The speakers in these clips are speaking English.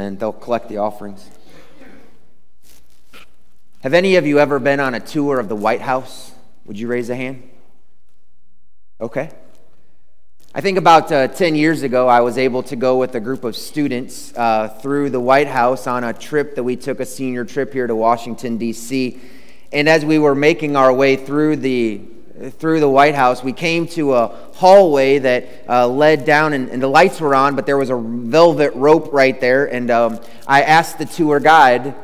men. They'll collect the offerings. Have any of you ever been on a tour of the White House? Would you raise a hand? Okay. I think about uh, 10 years ago, I was able to go with a group of students uh, through the White House on a trip that we took, a senior trip here to Washington, D.C. And as we were making our way through the through the White House, we came to a hallway that uh, led down, and, and, the lights were on, but there was a velvet rope right there. And um, I asked the tour guide,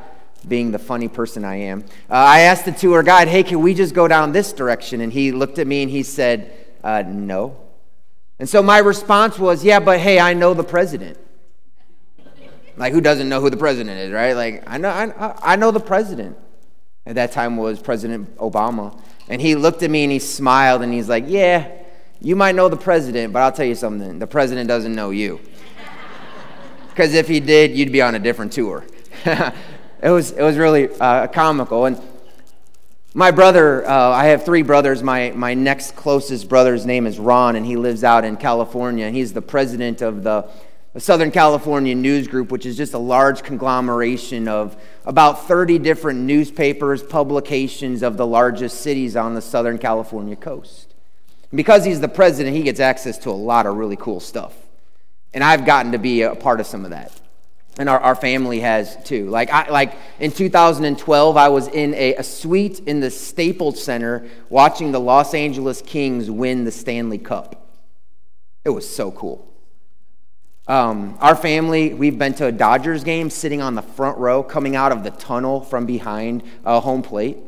being the funny person I am, uh, I asked the tour guide, hey, can we just go down this direction? And he looked at me and he said, uh, no. And so my response was, yeah, but hey, I know the president. Like, who doesn't know who the president is, right? Like, I know, I, I know the president. At that time was President Obama. And he looked at me and he smiled and he's like, yeah, you might know the president, but I'll tell you something. The president doesn't know you. Because if he did, you'd be on a different tour. it, was, it was really uh, comical. And my brother, uh, I have three brothers. My, my next closest brother's name is Ron, and he lives out in California. He's the president of the Southern California News Group, which is just a large conglomeration of about 30 different newspapers, publications of the largest cities on the Southern California coast. And because he's the president, he gets access to a lot of really cool stuff. And I've gotten to be a part of some of that and our, our family has too. Like, I, like in 2012, I was in a, a suite in the Staples Center watching the Los Angeles Kings win the Stanley Cup. It was so cool. Um, our family, we've been to a Dodgers game sitting on the front row, coming out of the tunnel from behind uh, home plate.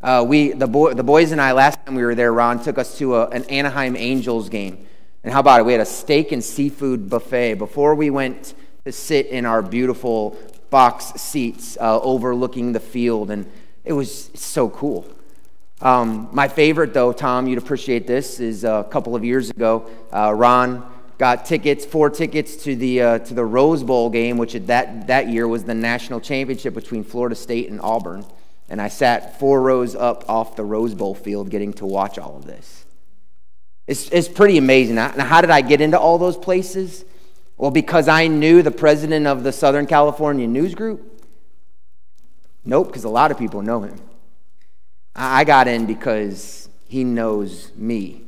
Uh, we, the, boy, the boys and I, last time we were there, Ron took us to a, an Anaheim Angels game. And how about it? We had a steak and seafood buffet before we went to sit in our beautiful box seats uh, overlooking the field, and it was so cool. Um, my favorite, though, Tom, you'd appreciate this, is a couple of years ago, uh, Ron got tickets, four tickets to the uh, to the Rose Bowl game, which that that year was the national championship between Florida State and Auburn, and I sat four rows up off the Rose Bowl field, getting to watch all of this. It's it's pretty amazing. Now, how did I get into all those places? Well, because I knew the president of the Southern California News Group? Nope, because a lot of people know him. I got in because he knows me.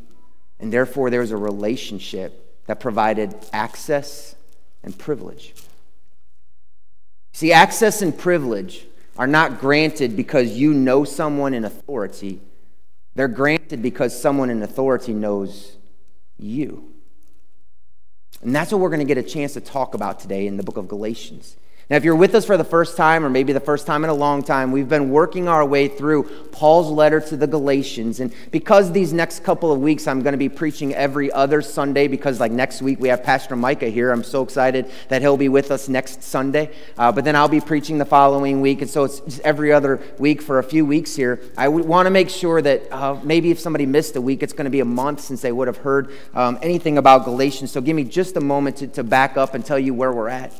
And therefore, there's a relationship that provided access and privilege. See, access and privilege are not granted because you know someone in authority, they're granted because someone in authority knows you. And that's what we're going to get a chance to talk about today in the book of Galatians. Now, if you're with us for the first time, or maybe the first time in a long time, we've been working our way through Paul's letter to the Galatians. And because these next couple of weeks I'm going to be preaching every other Sunday, because like next week we have Pastor Micah here. I'm so excited that he'll be with us next Sunday. Uh, but then I'll be preaching the following week. And so it's every other week for a few weeks here. I want to make sure that uh, maybe if somebody missed a week, it's going to be a month since they would have heard um, anything about Galatians. So give me just a moment to, to back up and tell you where we're at.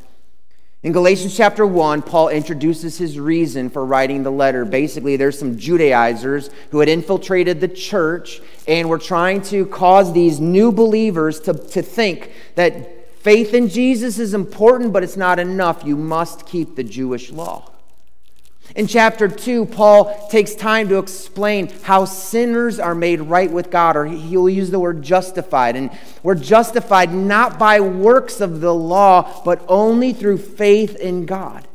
In Galatians chapter 1, Paul introduces his reason for writing the letter. Basically, there's some Judaizers who had infiltrated the church and were trying to cause these new believers to, to think that faith in Jesus is important, but it's not enough. You must keep the Jewish law. In chapter 2, Paul takes time to explain how sinners are made right with God, or he'll use the word justified. And we're justified not by works of the law, but only through faith in God.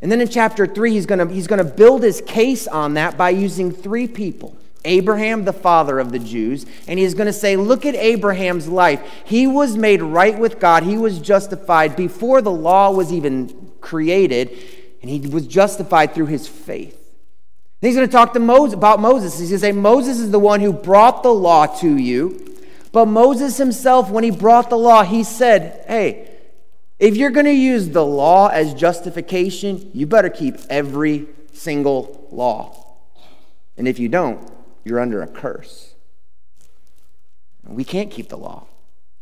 And then in chapter 3, he's going he's to build his case on that by using three people. Abraham, the father of the Jews, and he's going to say, Look at Abraham's life. He was made right with God, he was justified before the law was even created and he was justified through his faith. He's going to talk to Moses about Moses. He's going to say, Moses is the one who brought the law to you. But Moses himself, when he brought the law, he said, Hey, if you're going to use the law as justification, you better keep every single law. And if you don't, you're under a curse. We can't keep the law.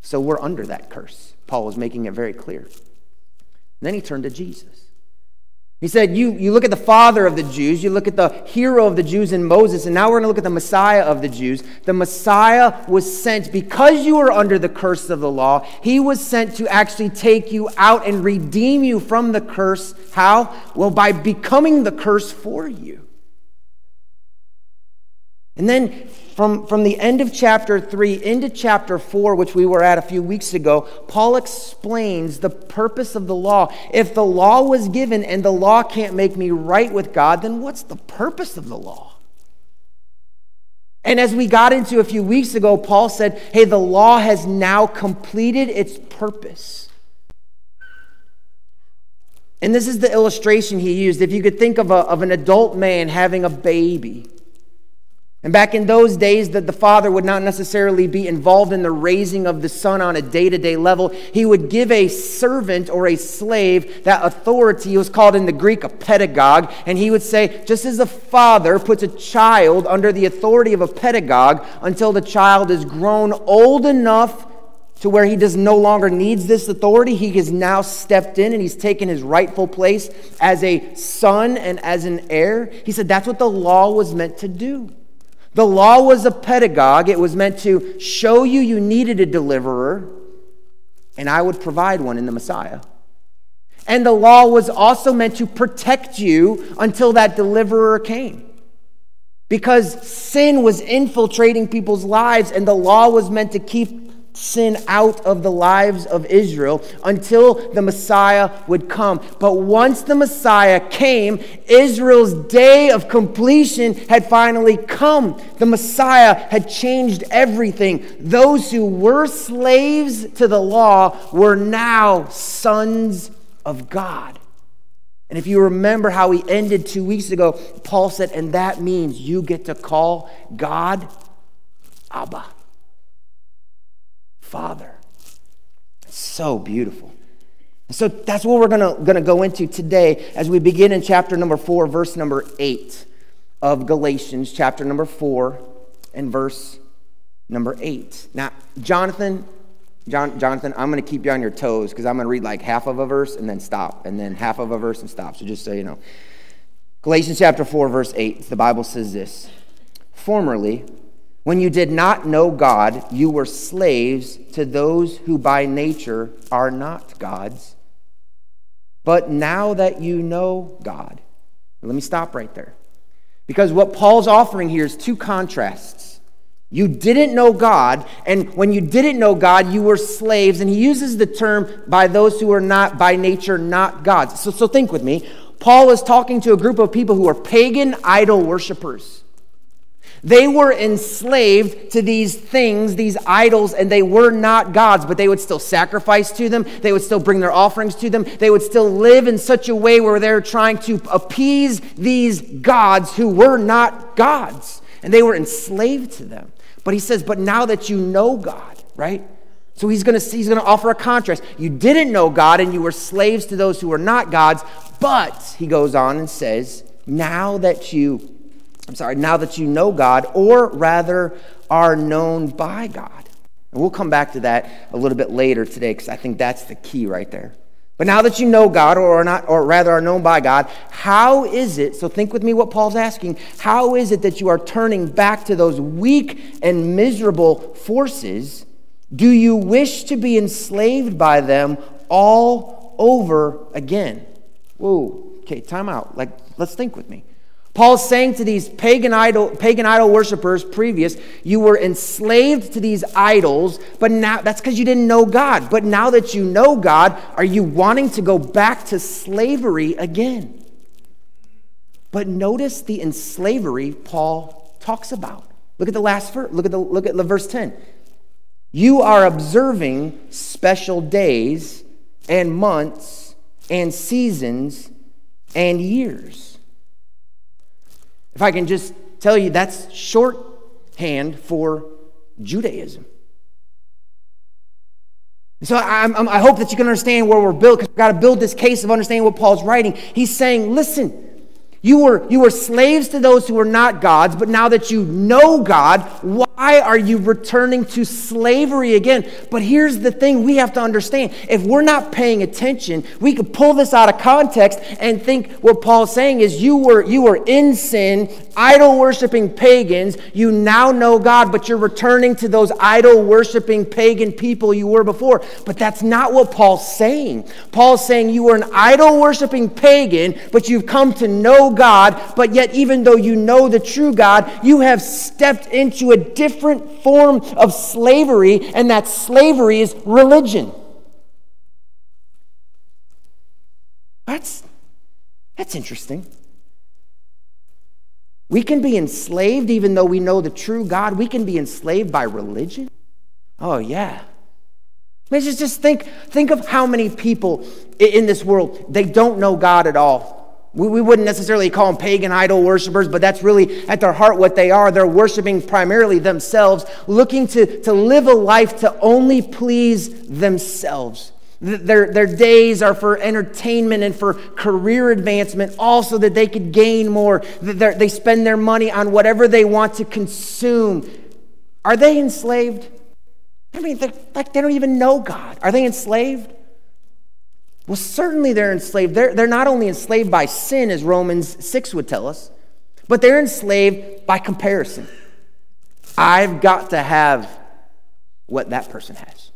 So we're under that curse. Paul was making it very clear. And then he turned to Jesus. He said, you, you look at the father of the Jews, you look at the hero of the Jews in Moses, and now we're going to look at the Messiah of the Jews. The Messiah was sent because you were under the curse of the law. He was sent to actually take you out and redeem you from the curse. How? Well, by becoming the curse for you. And then from, from the end of chapter 3 into chapter 4, which we were at a few weeks ago, Paul explains the purpose of the law. If the law was given and the law can't make me right with God, then what's the purpose of the law? And as we got into a few weeks ago, Paul said, hey, the law has now completed its purpose. And this is the illustration he used. If you could think of, a, of an adult man having a baby. And back in those days, that the father would not necessarily be involved in the raising of the son on a day to day level. He would give a servant or a slave that authority. It was called in the Greek a pedagogue. And he would say, just as a father puts a child under the authority of a pedagogue until the child is grown old enough to where he does no longer needs this authority. He has now stepped in and he's taken his rightful place as a son and as an heir. He said that's what the law was meant to do. The law was a pedagogue, it was meant to show you you needed a deliverer, and I would provide one in the Messiah. And the law was also meant to protect you until that deliverer came. Because sin was infiltrating people's lives, and the law was meant to keep sin out of the lives of Israel until the Messiah would come. But once the Messiah came, Israel's day of completion had finally come. The Messiah had changed everything. Those who were slaves to the law were now sons of God. And if you remember how we ended two weeks ago, Paul said, and that means you get to call God Abba. Father. so beautiful. So that's what we're going to go into today as we begin in chapter number 4, verse number 8 of Galatians, chapter number 4, and verse number 8. Now, Jonathan, John, Jonathan, I'm going to keep you on your toes because I'm going to read like half of a verse and then stop, and then half of a verse and stop. So just so you know. Galatians chapter 4, verse 8, the Bible says this Formerly, when you did not know God, you were slaves to those who by nature are not gods. But now that you know God, let me stop right there. Because what Paul's offering here is two contrasts. You didn't know God, and when you didn't know God, you were slaves. And he uses the term by those who are not by nature not gods. So, so think with me. Paul is talking to a group of people who are pagan idol worshippers. They were enslaved to these things, these idols, and they were not gods, but they would still sacrifice to them. They would still bring their offerings to them. They would still live in such a way where they're trying to appease these gods who were not gods. And they were enslaved to them. But he says, But now that you know God, right? So he's going to he's going to offer a contrast. You didn't know God and you were slaves to those who were not gods, but he goes on and says, now that you I'm sorry, now that you know God, or rather are known by God. And we'll come back to that a little bit later today because I think that's the key right there. But now that you know God, or are not, or rather are known by God, how is it? So think with me what Paul's asking. How is it that you are turning back to those weak and miserable forces? Do you wish to be enslaved by them all over again? Whoa, okay, time out. Like, let's think with me. Paul's saying to these pagan idol, pagan idol worshippers previous, you were enslaved to these idols, but now that's because you didn't know God. But now that you know God, are you wanting to go back to slavery again? But notice the enslavery Paul talks about. Look at the last verse. Look at the look at the verse 10. You are observing special days and months and seasons and years. If I can just tell you, that's shorthand for Judaism. So I, I hope that you can understand where we're built because we've got to build this case of understanding what Paul's writing. He's saying, listen, you were, you were slaves to those who were not gods, but now that you know God, why Why are you returning to slavery again? But here's the thing we have to understand. If we're not paying attention, we could pull this out of context and think what Paul's saying is you were you were in sin, idol worshiping pagans, you now know God, but you're returning to those idol worshiping pagan people you were before. But that's not what Paul's saying. Paul's saying you were an idol worshiping pagan, but you've come to know God, but yet even though you know the true God, you have stepped into a different form of slavery, and that slavery is religion. That's, that's interesting. We can be enslaved even though we know the true God. We can be enslaved by religion. Oh, yeah. I mean, just, just think, think of how many people in this world, they don't know God at all. We, we wouldn't necessarily call them pagan idol worshippers, but that's really at their heart what they are. They're worshiping primarily themselves, looking to, to live a life to only please themselves. Their, their days are for entertainment and for career advancement, also that they could gain more. They're, they spend their money on whatever they want to consume. Are they enslaved? I mean, like they don't even know God. Are they enslaved? Well, certainly they're enslaved. They're, they're not only enslaved by sin, as Romans 6 would tell us, but they're enslaved by comparison. I've got to have what that person has.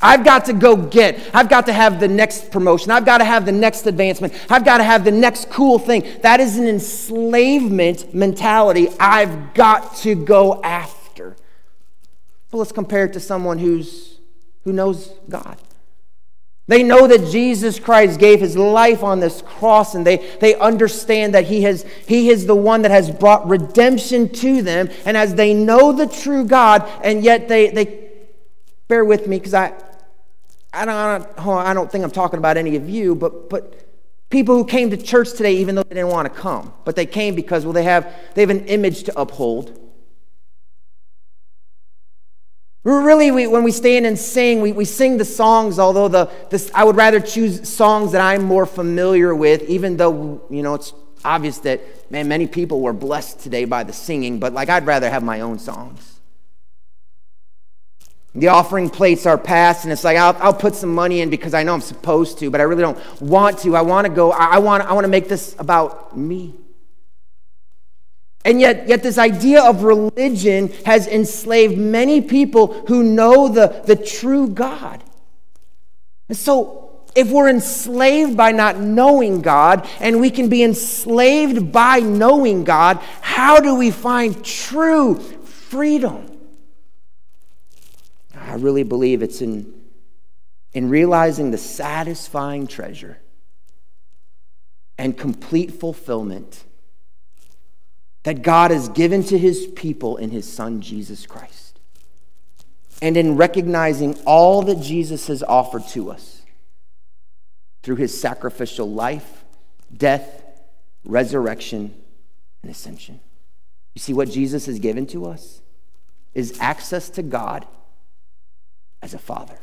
I've got to go get, I've got to have the next promotion. I've got to have the next advancement. I've got to have the next cool thing. That is an enslavement mentality I've got to go after. Well, let's compare it to someone who's, who knows God. They know that Jesus Christ gave his life on this cross, and they, they understand that he, has, he is the one that has brought redemption to them. And as they know the true God, and yet they, they bear with me because I, I, don't, I don't think I'm talking about any of you, but, but people who came to church today, even though they didn't want to come, but they came because, well, they have, they have an image to uphold. Really, we, when we stand and sing, we, we sing the songs, although the, this, I would rather choose songs that I'm more familiar with, even though, you know, it's obvious that, man, many people were blessed today by the singing, but like I'd rather have my own songs. The offering plates are passed, and it's like I'll, I'll put some money in because I know I'm supposed to, but I really don't want to. I want to go, I, I want, I want to make this about me. And yet, yet this idea of religion has enslaved many people who know the, the true God. And so, if we're enslaved by not knowing God and we can be enslaved by knowing God, how do we find true freedom? I really believe it's in, in realizing the satisfying treasure and complete fulfillment that God has given to his people in his son, Jesus Christ. And in recognizing all that Jesus has offered to us through his sacrificial life, death, resurrection, and ascension. You see, what Jesus has given to us is access to God as a father.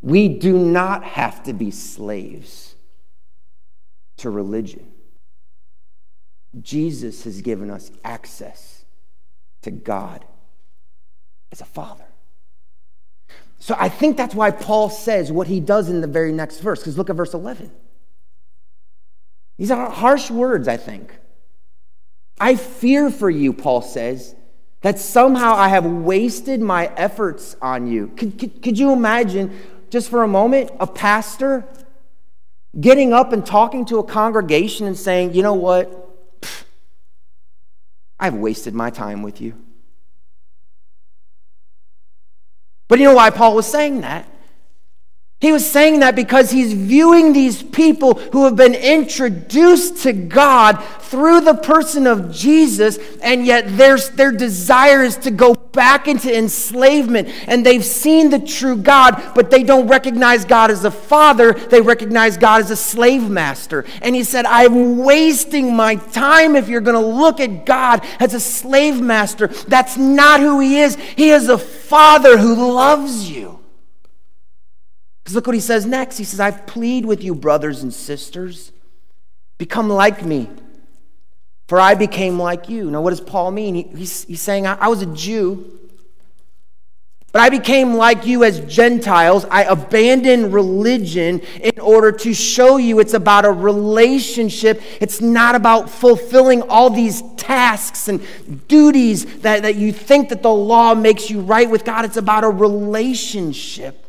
We do not have to be slaves to religion. Jesus has given us access to God as a father. So I think that's why Paul says what he does in the very next verse, because look at verse 11. These are harsh words, I think. I fear for you, Paul says, that somehow I have wasted my efforts on you. Could, could, could you imagine, just for a moment, a pastor getting up and talking to a congregation and saying, you know what? I've wasted my time with you. But you know why Paul was saying that? He was saying that because he's viewing these people who have been introduced to God through the person of Jesus, and yet their, their desire is to go back into enslavement. And they've seen the true God, but they don't recognize God as a father, they recognize God as a slave master. And he said, I'm wasting my time if you're going to look at God as a slave master. That's not who he is. He is a father who loves you. Because look what he says next. He says, I've plead with you, brothers and sisters, become like me. For I became like you. Now, what does Paul mean? He, he's, he's saying, I, I was a Jew, but I became like you as Gentiles. I abandoned religion in order to show you it's about a relationship. It's not about fulfilling all these tasks and duties that, that you think that the law makes you right with God. It's about a relationship.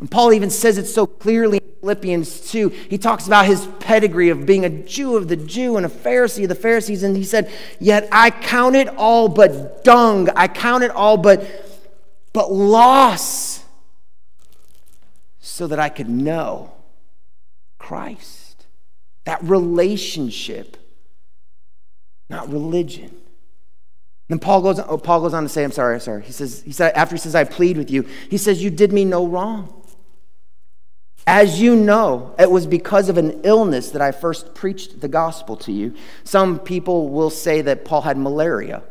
And Paul even says it so clearly in Philippians 2. He talks about his pedigree of being a Jew of the Jew and a Pharisee of the Pharisees. And he said, Yet I count it all but dung. I count it all but, but loss so that I could know Christ. That relationship, not religion. Then Paul goes, oh, Paul goes on to say, I'm sorry, I'm sorry. He says, he said, after he says, I plead with you, he says, You did me no wrong. As you know, it was because of an illness that I first preached the gospel to you. Some people will say that Paul had malaria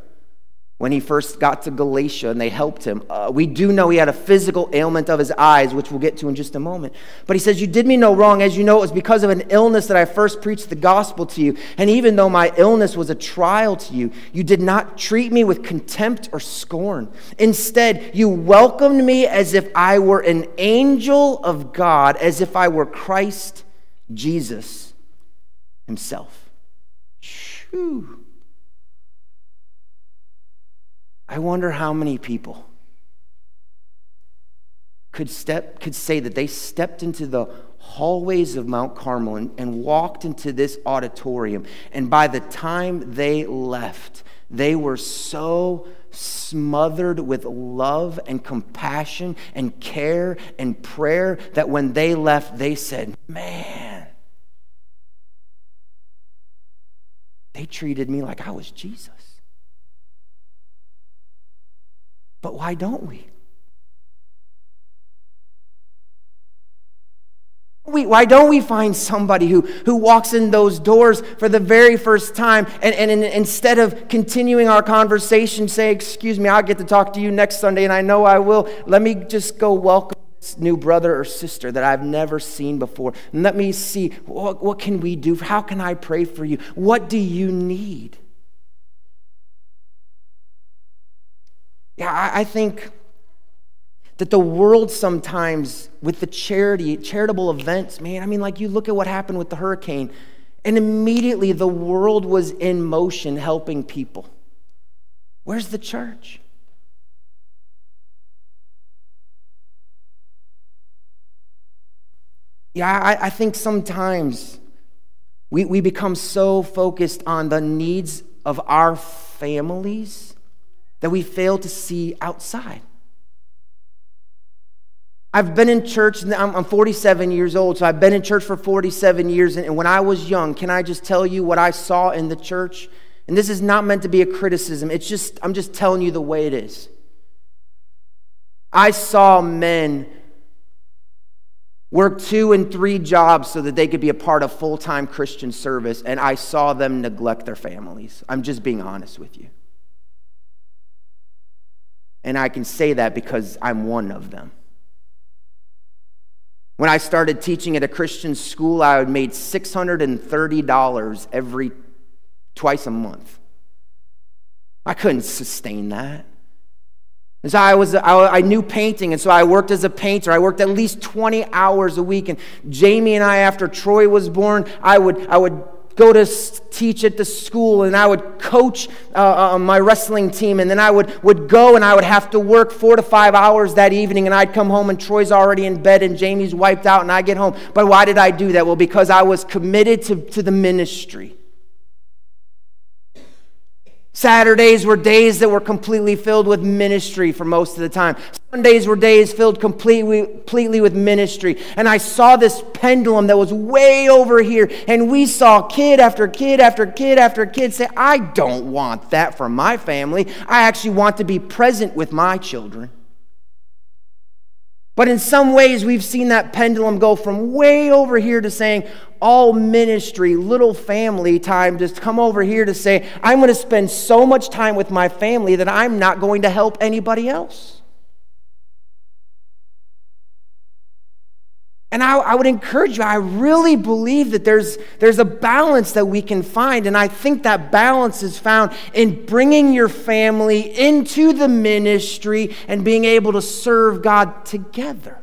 when he first got to Galatia and they helped him. Uh, we do know he had a physical ailment of his eyes, which we'll get to in just a moment. But he says, You did me no wrong. As you know, it was because of an illness that I first preached the gospel to you. And even though my illness was a trial to you, you did not treat me with contempt or scorn. Instead, you welcomed me as if I were an angel of God, as if I were Christ Jesus himself. Whew. I wonder how many people could step could say that they stepped into the hallways of Mount Carmel and, and walked into this auditorium. And by the time they left they were so smothered with love and compassion and care and prayer that when they left they said man they treated me like I was Jesus But why don't we? We, why don't we find somebody who, who walks in those doors for the very first time and, and, and, instead of continuing our conversation, say, Excuse me, I'll get to talk to you next Sunday, and I know I will. Let me just go welcome this new brother or sister that I've never seen before. And let me see what, what can we do? How can I pray for you? What do you need? Yeah, I, I think that the world sometimes, with the charity, charitable events, man, I mean, like you look at what happened with the hurricane, and immediately the world was in motion helping people. Where's the church? Yeah, I, I, think sometimes we, we become so focused on the needs of our families that we fail to see outside. I've been in church, I'm 47 years old, so I've been in church for 47 years. And when I was young, can I just tell you what I saw in the church? And this is not meant to be a criticism, it's just, I'm just telling you the way it is. I saw men work two and three jobs so that they could be a part of full time Christian service, and I saw them neglect their families. I'm just being honest with you. And I can say that because I'm one of them. When I started teaching at a Christian school, I made $630 every twice a month. I couldn't sustain that. And so I was I, I knew painting, and so I worked as a painter. I worked at least 20 hours a week. And Jamie and I, after Troy was born, I would I would go to teach at the school and I would coach uh, uh, my wrestling team and then I would, would go and I would have to work four to five hours that evening and I'd come home and Troy's already in bed and Jamie's wiped out and I get home. But why did I do that? Well, because I was committed to, to the ministry. Saturdays were days that were completely filled with ministry for most of the time. Sundays were days filled completely, completely with ministry. And I saw this pendulum that was way over here. And we saw kid after kid after kid after kid say, I don't want that for my family. I actually want to be present with my children. But in some ways, we've seen that pendulum go from way over here to saying, all ministry, little family time, just come over here to say, I'm going to spend so much time with my family that I'm not going to help anybody else. And I, I, would encourage you, I really believe that there's, there's a balance that we can find. And I think that balance is found in bringing your family into the ministry and being able to serve God together.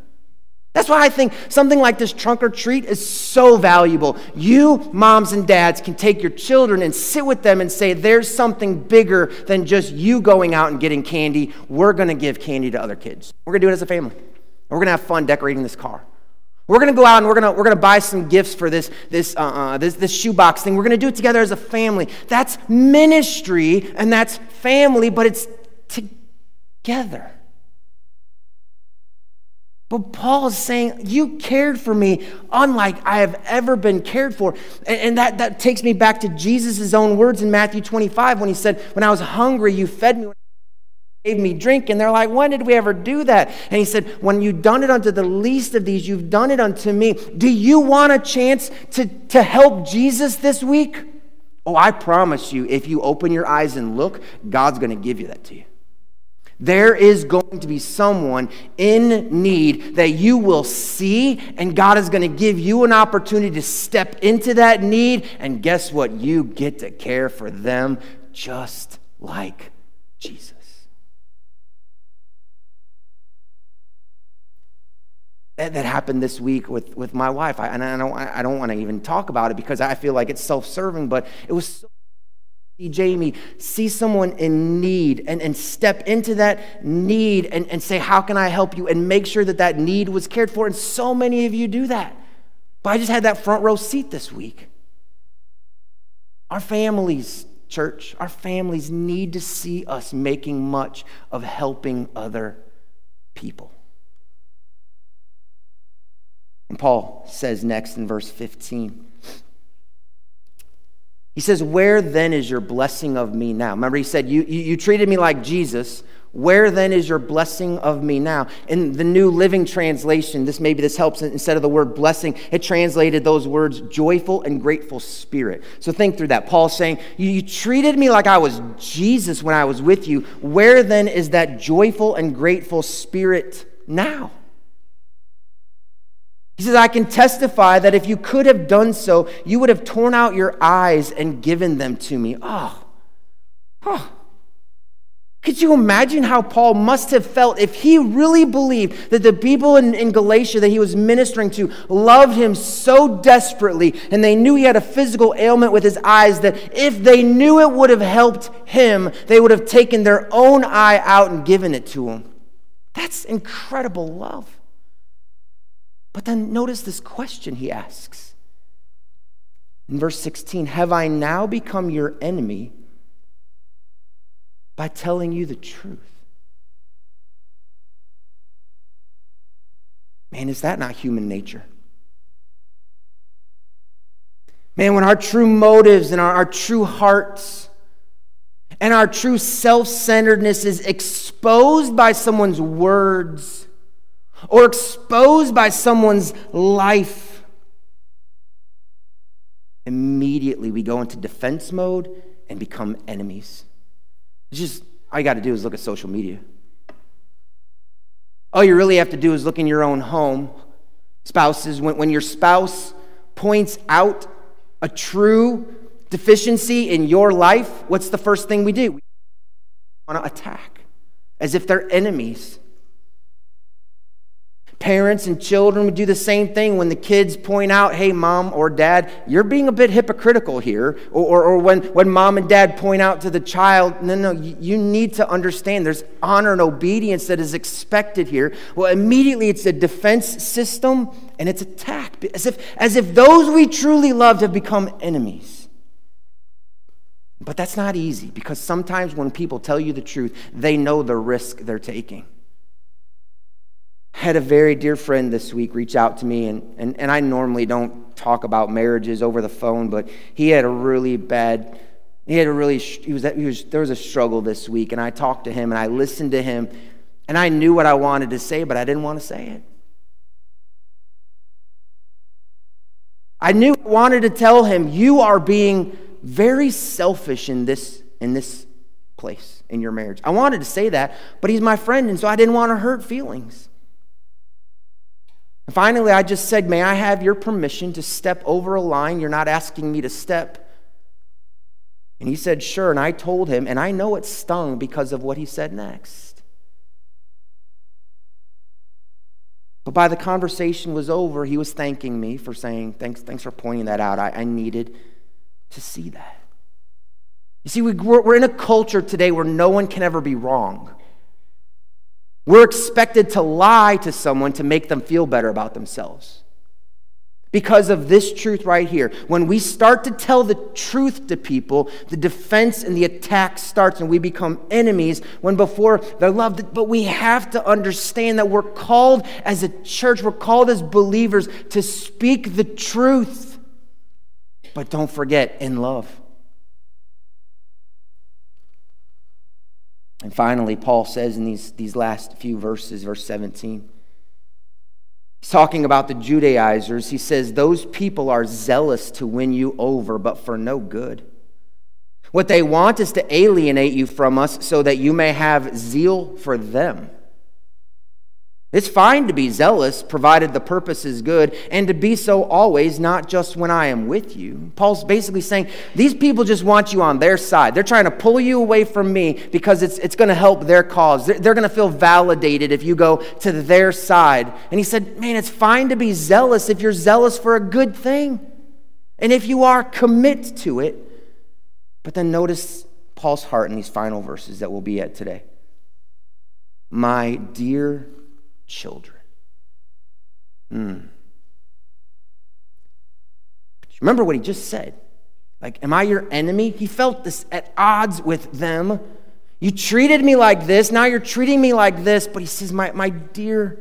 That's why I think something like this trunk or treat is so valuable. You, moms and dads, can take your children and sit with them and say, There's something bigger than just you going out and getting candy. We're going to give candy to other kids. We're going to do it as a family. We're going to have fun decorating this car. We're going to go out and we're going we're to buy some gifts for this, this, uh, uh, this, this shoebox thing. We're going to do it together as a family. That's ministry and that's family, but it's together. But Paul is saying, You cared for me unlike I have ever been cared for. And, and that, that takes me back to Jesus' own words in Matthew 25 when he said, When I was hungry, you fed me gave me drink. And they're like, when did we ever do that? And he said, when you've done it unto the least of these, you've done it unto me. Do you want a chance to, to help Jesus this week? Oh, I promise you, if you open your eyes and look, God's going to give you that to you. There is going to be someone in need that you will see, and God is going to give you an opportunity to step into that need. And guess what? You get to care for them just like Jesus. That, that happened this week with, with my wife. I, and I don't, I don't want to even talk about it because I feel like it's self serving, but it was so see Jamie, see someone in need and, and step into that need and, and say, How can I help you? And make sure that that need was cared for. And so many of you do that. But I just had that front row seat this week. Our families, church, our families need to see us making much of helping other people. And Paul says next in verse 15, he says, Where then is your blessing of me now? Remember, he said, You, you, you, treated me like Jesus. Where then is your blessing of me now? In the New Living Translation, this maybe this helps instead of the word blessing, it translated those words joyful and grateful spirit. So think through that. Paul's saying, you, you treated me like I was Jesus when I was with you. Where then is that joyful and grateful spirit now? He says, I can testify that if you could have done so, you would have torn out your eyes and given them to me. Oh, oh. Could you imagine how Paul must have felt if he really believed that the people in, in, Galatia that he was ministering to loved him so desperately and they knew he had a physical ailment with his eyes that if they knew it would have helped him, they would have taken their own eye out and given it to him? That's incredible love. But then notice this question he asks. In verse 16, have I now become your enemy by telling you the truth? Man, is that not human nature? Man, when our true motives and our, our true hearts and our true self centeredness is exposed by someone's words or exposed by someone's life, immediately we go into defense mode and become enemies. It's just all you got to do is look at social media. All you really have to do is look in your own home. Spouses, when, when your spouse points out a true deficiency in your life, what's the first thing we do? We want to attack as if they're enemies. Parents and children would do the same thing when the kids point out, hey, mom or dad, you're being a bit hypocritical here. Or, or, or, when, when mom and dad point out to the child, no, no, you need to understand there's honor and obedience that is expected here. Well, immediately it's a defense system and it's attack, as if, as if those we truly loved have become enemies. But that's not easy because sometimes when people tell you the truth, they know the risk they're taking had a very dear friend this week reach out to me, and, and, and I normally don't talk about marriages over the phone, but he had a really bad, he had a really, he was, he was, there was a struggle this week, and I talked to him, and I listened to him, and I knew what I wanted to say, but I didn't want to say it. I knew I wanted to tell him, you are being very selfish in this, in this place, in your marriage. I wanted to say that, but he's my friend, and so I didn't want to hurt feelings. And finally, I just said, May I have your permission to step over a line you're not asking me to step? And he said, Sure. And I told him, and I know it stung because of what he said next. But by the conversation was over, he was thanking me for saying, Thanks, thanks for pointing that out. I, I needed to see that. You see, we, we're in a culture today where no one can ever be wrong. We're expected to lie to someone to make them feel better about themselves because of this truth right here. When we start to tell the truth to people, the defense and the attack starts and we become enemies when before they're loved. But we have to understand that we're called as a church, we're called as believers to speak the truth. But don't forget, in love. And finally, Paul says in these, these last few verses, verse 17, He's talking about the Judaizers. He says, Those people are zealous to win you over, but for no good. What they want is to alienate you from us so that you may have zeal for them. It's fine to be zealous, provided the purpose is good, and to be so always, not just when I am with you. Paul's basically saying these people just want you on their side. They're trying to pull you away from me because it's, it's going to help their cause. They're, they're going to feel validated if you go to their side. And he said, Man, it's fine to be zealous if you're zealous for a good thing. And if you are, commit to it. But then notice Paul's heart in these final verses that we'll be at today. My dear children. Hmm. Remember what he just said. Like, am I your enemy? He felt this at odds with them. You treated me like this, now you're treating me like this. But he says, My, my dear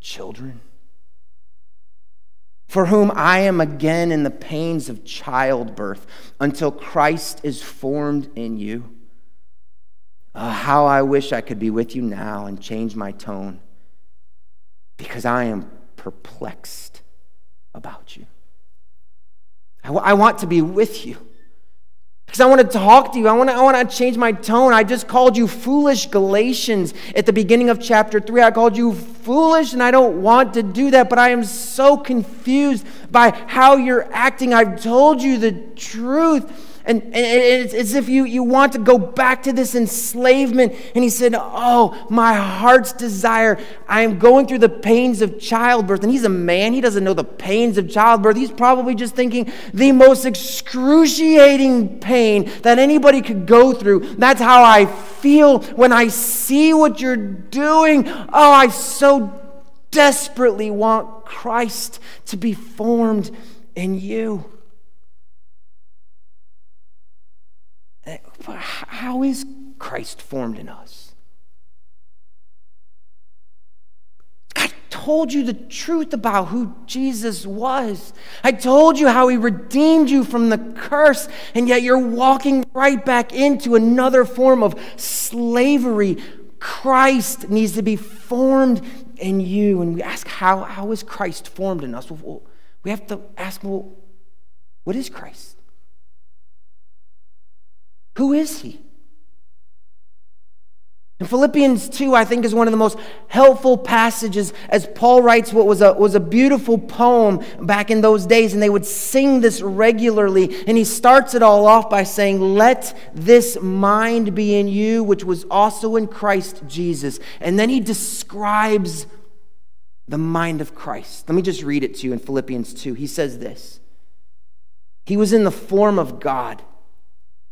children, for whom I am again in the pains of childbirth until Christ is formed in you. Uh, how I wish I could be with you now and change my tone because I am perplexed about you. I, w- I want to be with you because I want to talk to you. I want to, I want to change my tone. I just called you foolish Galatians at the beginning of chapter 3. I called you foolish, and I don't want to do that, but I am so confused by how you're acting. I've told you the truth. And, and it's as if you, you want to go back to this enslavement. And he said, Oh, my heart's desire. I am going through the pains of childbirth. And he's a man. He doesn't know the pains of childbirth. He's probably just thinking the most excruciating pain that anybody could go through. That's how I feel when I see what you're doing. Oh, I so desperately want Christ to be formed in you. How is Christ formed in us? I told you the truth about who Jesus was. I told you how he redeemed you from the curse, and yet you're walking right back into another form of slavery. Christ needs to be formed in you. And we ask, how, how is Christ formed in us? Well, we have to ask, well, what is Christ? Who is he? In Philippians 2, I think, is one of the most helpful passages as Paul writes what was a, was a beautiful poem back in those days, and they would sing this regularly. And he starts it all off by saying, Let this mind be in you, which was also in Christ Jesus. And then he describes the mind of Christ. Let me just read it to you in Philippians 2. He says this He was in the form of God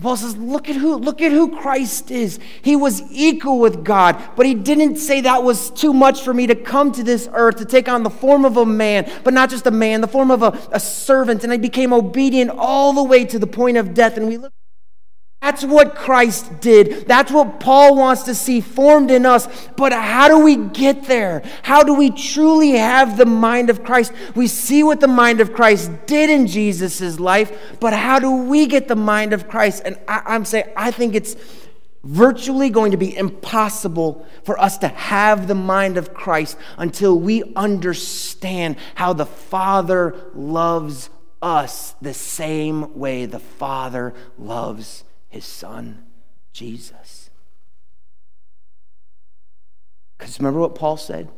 Paul says, look at who, look at who Christ is. He was equal with God, but he didn't say that was too much for me to come to this earth to take on the form of a man, but not just a man, the form of a, a servant. And I became obedient all the way to the point of death. And we look That's what Christ did. That's what Paul wants to see formed in us. But how do we get there? How do we truly have the mind of Christ? We see what the mind of Christ did in Jesus' life, but how do we get the mind of Christ? And I, am saying, I think it's virtually going to be impossible for us to have the mind of Christ until we understand how the Father loves us the same way the Father loves his son, Jesus. Because remember what Paul said?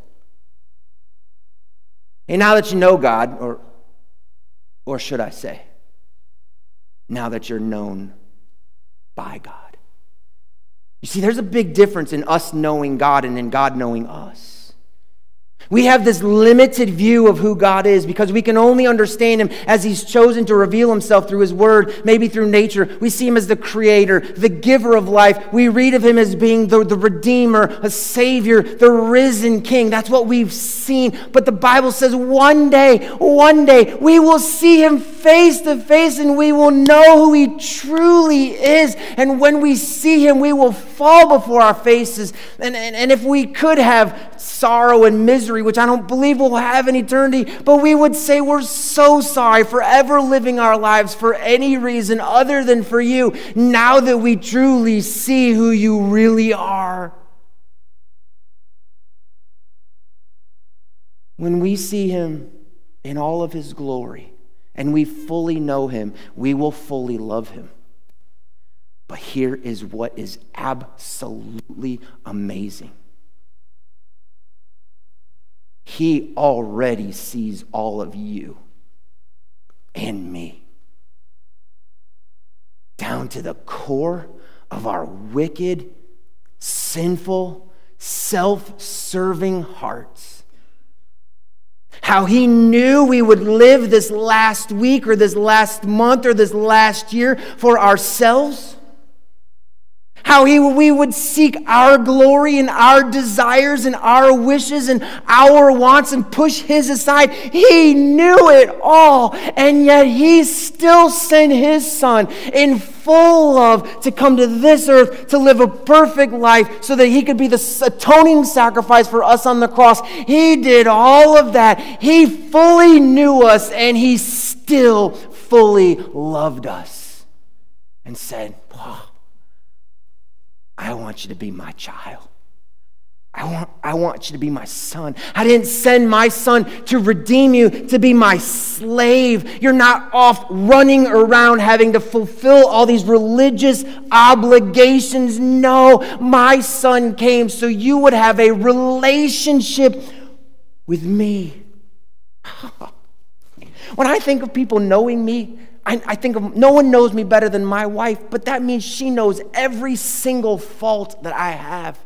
Hey, now that you know God, or, or should I say, now that you're known by God. You see, there's a big difference in us knowing God and in God knowing us. We have this limited view of who God is because we can only understand Him as He's chosen to reveal Himself through His Word, maybe through nature. We see Him as the Creator, the giver of life. We read of Him as being the, the Redeemer, a Savior, the risen King. That's what we've seen. But the Bible says one day, one day, we will see Him face to face and we will know who He truly is. And when we see Him, we will fall before our faces. And, and, and if we could have sorrow and misery, which I don't believe we'll have in eternity, but we would say we're so sorry for ever living our lives for any reason other than for you, now that we truly see who you really are. When we see him in all of his glory and we fully know him, we will fully love him. But here is what is absolutely amazing he already sees all of you and me. Down to the core of our wicked, sinful, self serving hearts. How he knew we would live this last week or this last month or this last year for ourselves how he, we would seek our glory and our desires and our wishes and our wants and push his aside. He knew it all, and yet he still sent his son in full love to come to this earth to live a perfect life so that he could be the atoning sacrifice for us on the cross. He did all of that. He fully knew us, and he still fully loved us and said, I want you to be my child. I want, I want you to be my son. I didn't send my son to redeem you, to be my slave. You're not off running around having to fulfill all these religious obligations. No, my son came so you would have a relationship with me. When I think of people knowing me, I, I think of, no one knows me better than my wife, but that means she knows every single fault that I have.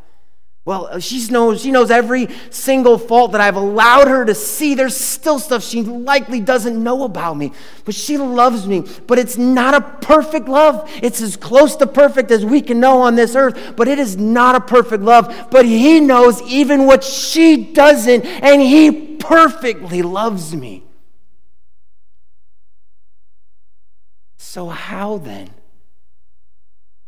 Well, uh, she knows, she knows every single fault that I've allowed her to see. There's still stuff she likely doesn't know about me, but she loves me. But it's not a perfect love. It's as close to perfect as we can know on this earth, but it is not a perfect love. But He knows even what she doesn't, and He perfectly loves me. So, how then?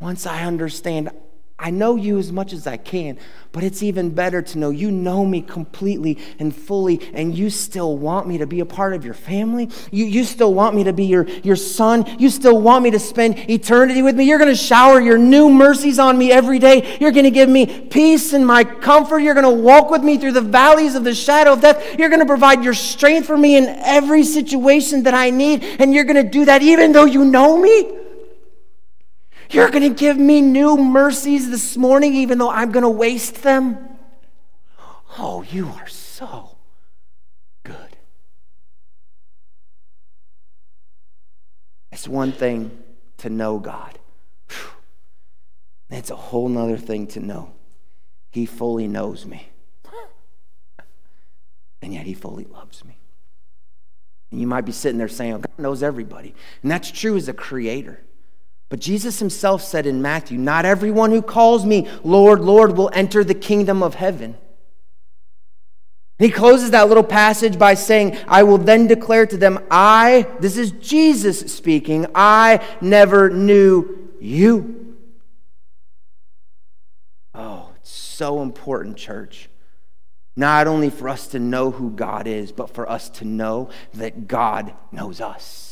Once I understand, I know you as much as I can, but it's even better to know you know me completely and fully, and you still want me to be a part of your family. You, you still want me to be your, your son. You still want me to spend eternity with me. You're going to shower your new mercies on me every day. You're going to give me peace and my comfort. You're going to walk with me through the valleys of the shadow of death. You're going to provide your strength for me in every situation that I need, and you're going to do that even though you know me. You're going to give me new mercies this morning, even though I'm going to waste them. Oh, you are so good. It's one thing to know God, it's a whole nother thing to know He fully knows me, and yet He fully loves me. And you might be sitting there saying, oh, God knows everybody. And that's true as a creator. But Jesus himself said in Matthew, Not everyone who calls me Lord, Lord will enter the kingdom of heaven. He closes that little passage by saying, I will then declare to them, I, this is Jesus speaking, I never knew you. Oh, it's so important, church. Not only for us to know who God is, but for us to know that God knows us.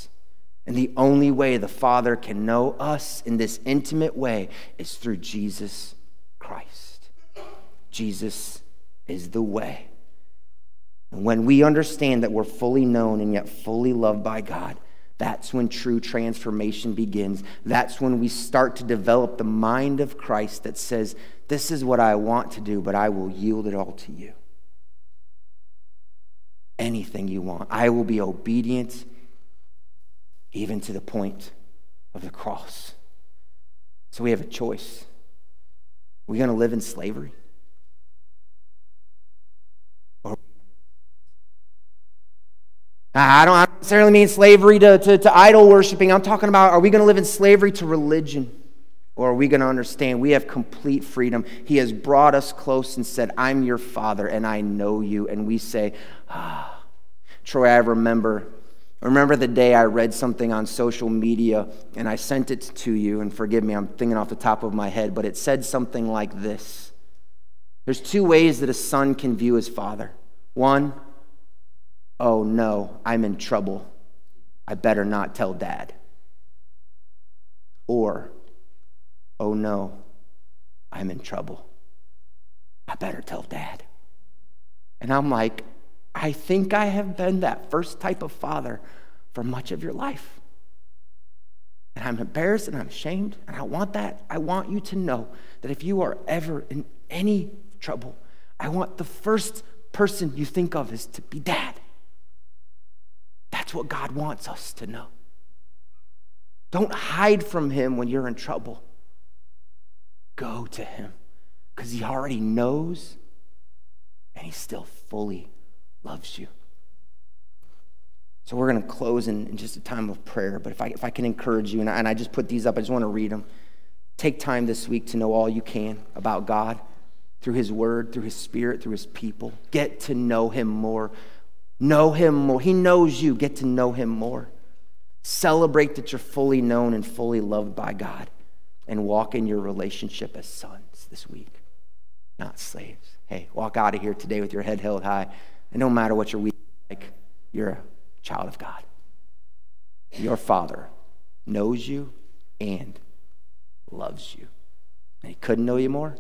And the only way the Father can know us in this intimate way is through Jesus Christ. Jesus is the way. And when we understand that we're fully known and yet fully loved by God, that's when true transformation begins. That's when we start to develop the mind of Christ that says, This is what I want to do, but I will yield it all to you. Anything you want. I will be obedient even to the point of the cross. So we have a choice. We're we going to live in slavery? or I don't necessarily mean slavery to, to, to idol worshiping. I'm talking about are we going to live in slavery to religion? Or are we going to understand we have complete freedom? He has brought us close and said, I'm your father and I know you. And we say, ah. Troy, I remember. Remember the day I read something on social media and I sent it to you. And forgive me, I'm thinking off the top of my head, but it said something like this There's two ways that a son can view his father. One, oh no, I'm in trouble. I better not tell dad. Or, oh no, I'm in trouble. I better tell dad. And I'm like, I think I have been that first type of father for much of your life. And I'm embarrassed and I'm ashamed. And I want that. I want you to know that if you are ever in any trouble, I want the first person you think of is to be dad. That's what God wants us to know. Don't hide from Him when you're in trouble. Go to Him because He already knows and He still fully loves you. So we're going to close in, in, just a time of prayer. But if I, if I can encourage you, and I, and I just put these up, I just want to read them. Take time this week to know all you can about God through His Word, through His Spirit, through His people. Get to know Him more. Know him more. He knows you. Get to know him more. Celebrate that you're fully known and fully loved by God and walk in your relationship as sons this week, not slaves. Hey, walk out of here today with your head held high. And no matter what your week like, you're a child of God. Your Father knows you and loves you. And He couldn't know you more,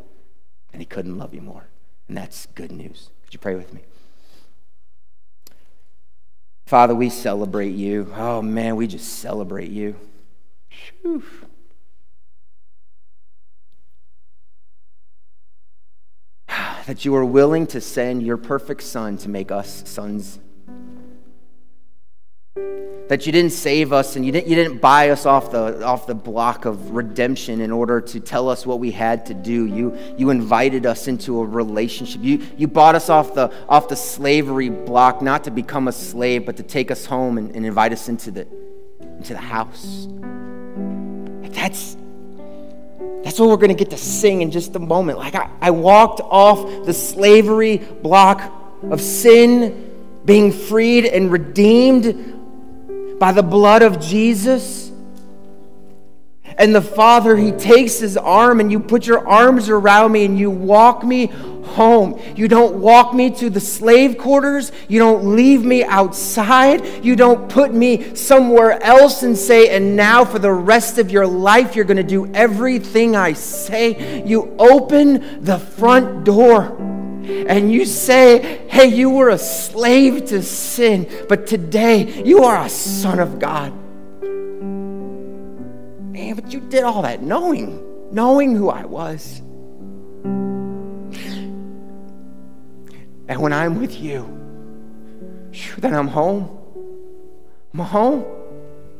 and He couldn't love you more. And that's good news. Could you pray with me? Father, we celebrate you. Oh man, we just celebrate you. Whew. That you are willing to send your perfect Son to make us sons that you didn't save us and you didn't, you didn't buy us off the, off the block of redemption in order to tell us what we had to do. You, you invited us into a relationship. You, you bought us off the, off the slavery block, not to become a slave, but to take us home and, and invite us into the, into the house. That's, that's what we're going to get to sing in just a moment. Like I, I walked off the slavery block of sin, being freed and redeemed by the blood of Jesus. And the Father, He takes His arm and you put your arms around me and you walk me home. You don't walk me to the slave quarters. You don't leave me outside. You don't put me somewhere else and say, and now for the rest of your life, you're going to do everything I say. You open the front door and you say, hey, you were a slave to sin, but today you are a son of God. Man, but you did all that knowing, knowing who I was. And when I'm with you, then I'm home. I'm home.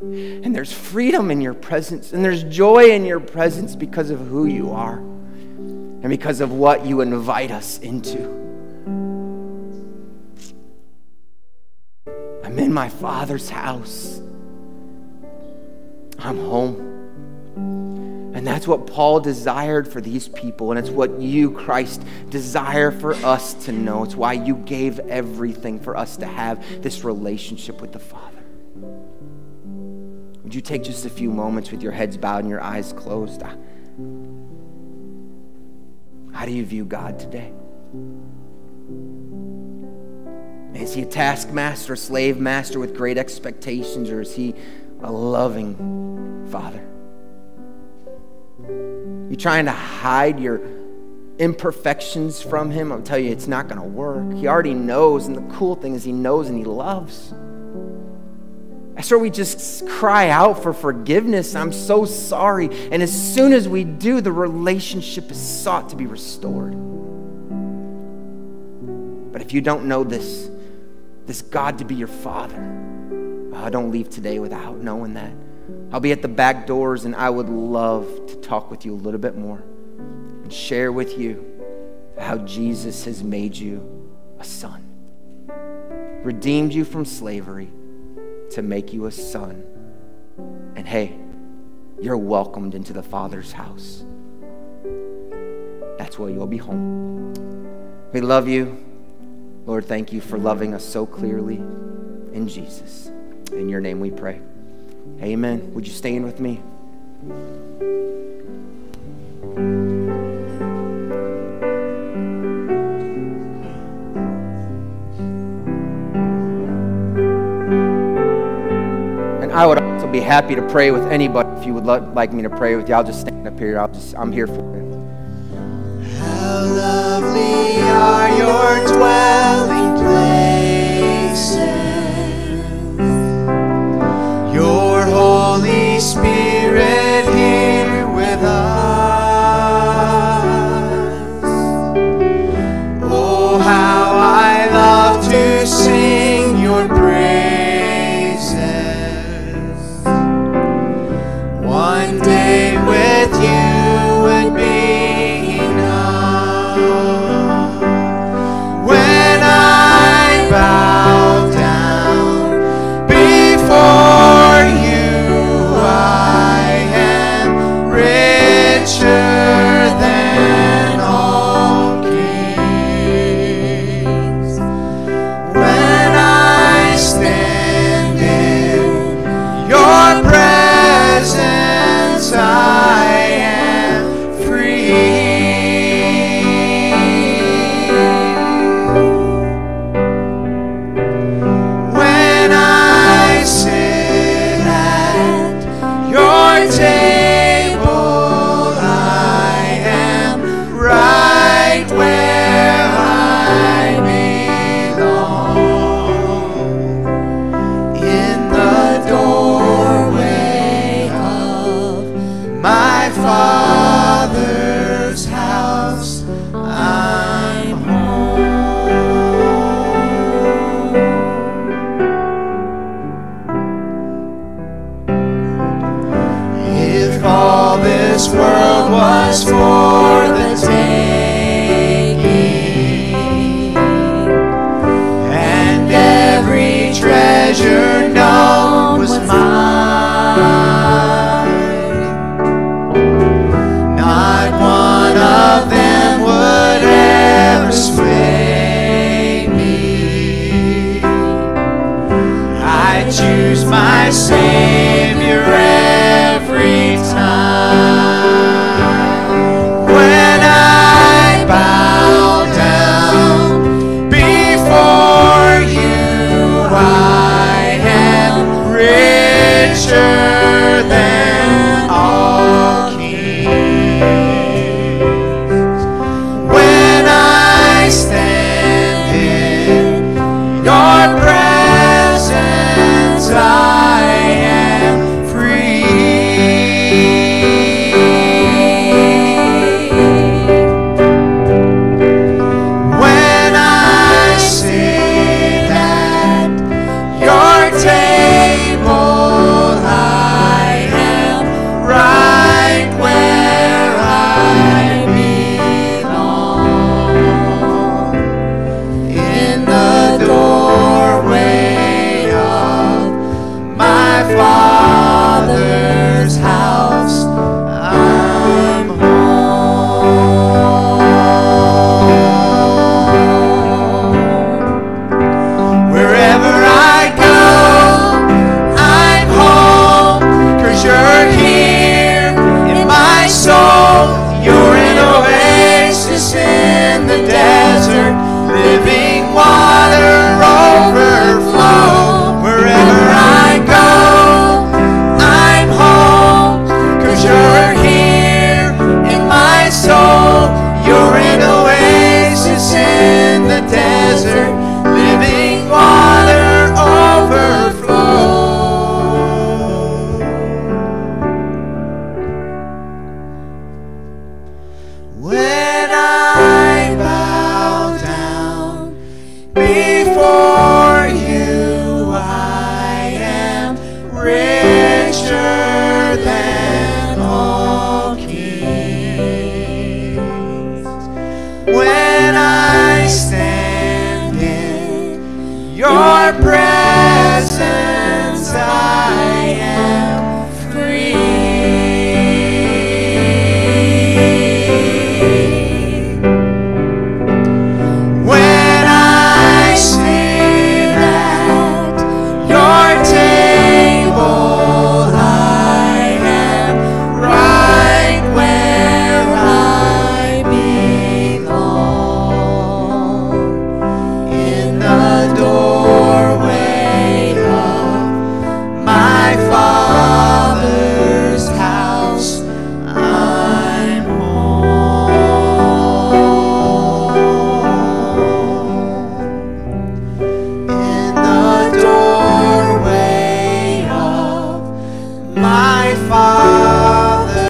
And there's freedom in your presence, and there's joy in your presence because of who you are and because of what you invite us into. I'm in my Father's house. I'm home. And that's what Paul desired for these people. And it's what you, Christ, desire for us to know. It's why you gave everything for us to have this relationship with the Father. Would you take just a few moments with your heads bowed and your eyes closed? How do you view God today? Is he a taskmaster, a slave master with great expectations, or is he a loving father? You trying to hide your imperfections from him? I'll tell you, it's not going to work. He already knows, and the cool thing is, he knows and he loves. That's we just cry out for forgiveness. I'm so sorry. And as soon as we do, the relationship is sought to be restored. But if you don't know this, this God to be your Father, oh, don't leave today without knowing that. I'll be at the back doors, and I would love to talk with you a little bit more and share with you how Jesus has made you a son, redeemed you from slavery to make you a son. And hey, you're welcomed into the Father's house. That's where you'll be home. We love you. Lord, thank you for loving us so clearly in Jesus. In your name we pray. Amen. Would you stand with me? I would also be happy to pray with anybody if you would like me to pray with you. I'll just stand up here. I'll just I'm here for you. How lovely are your dwelling your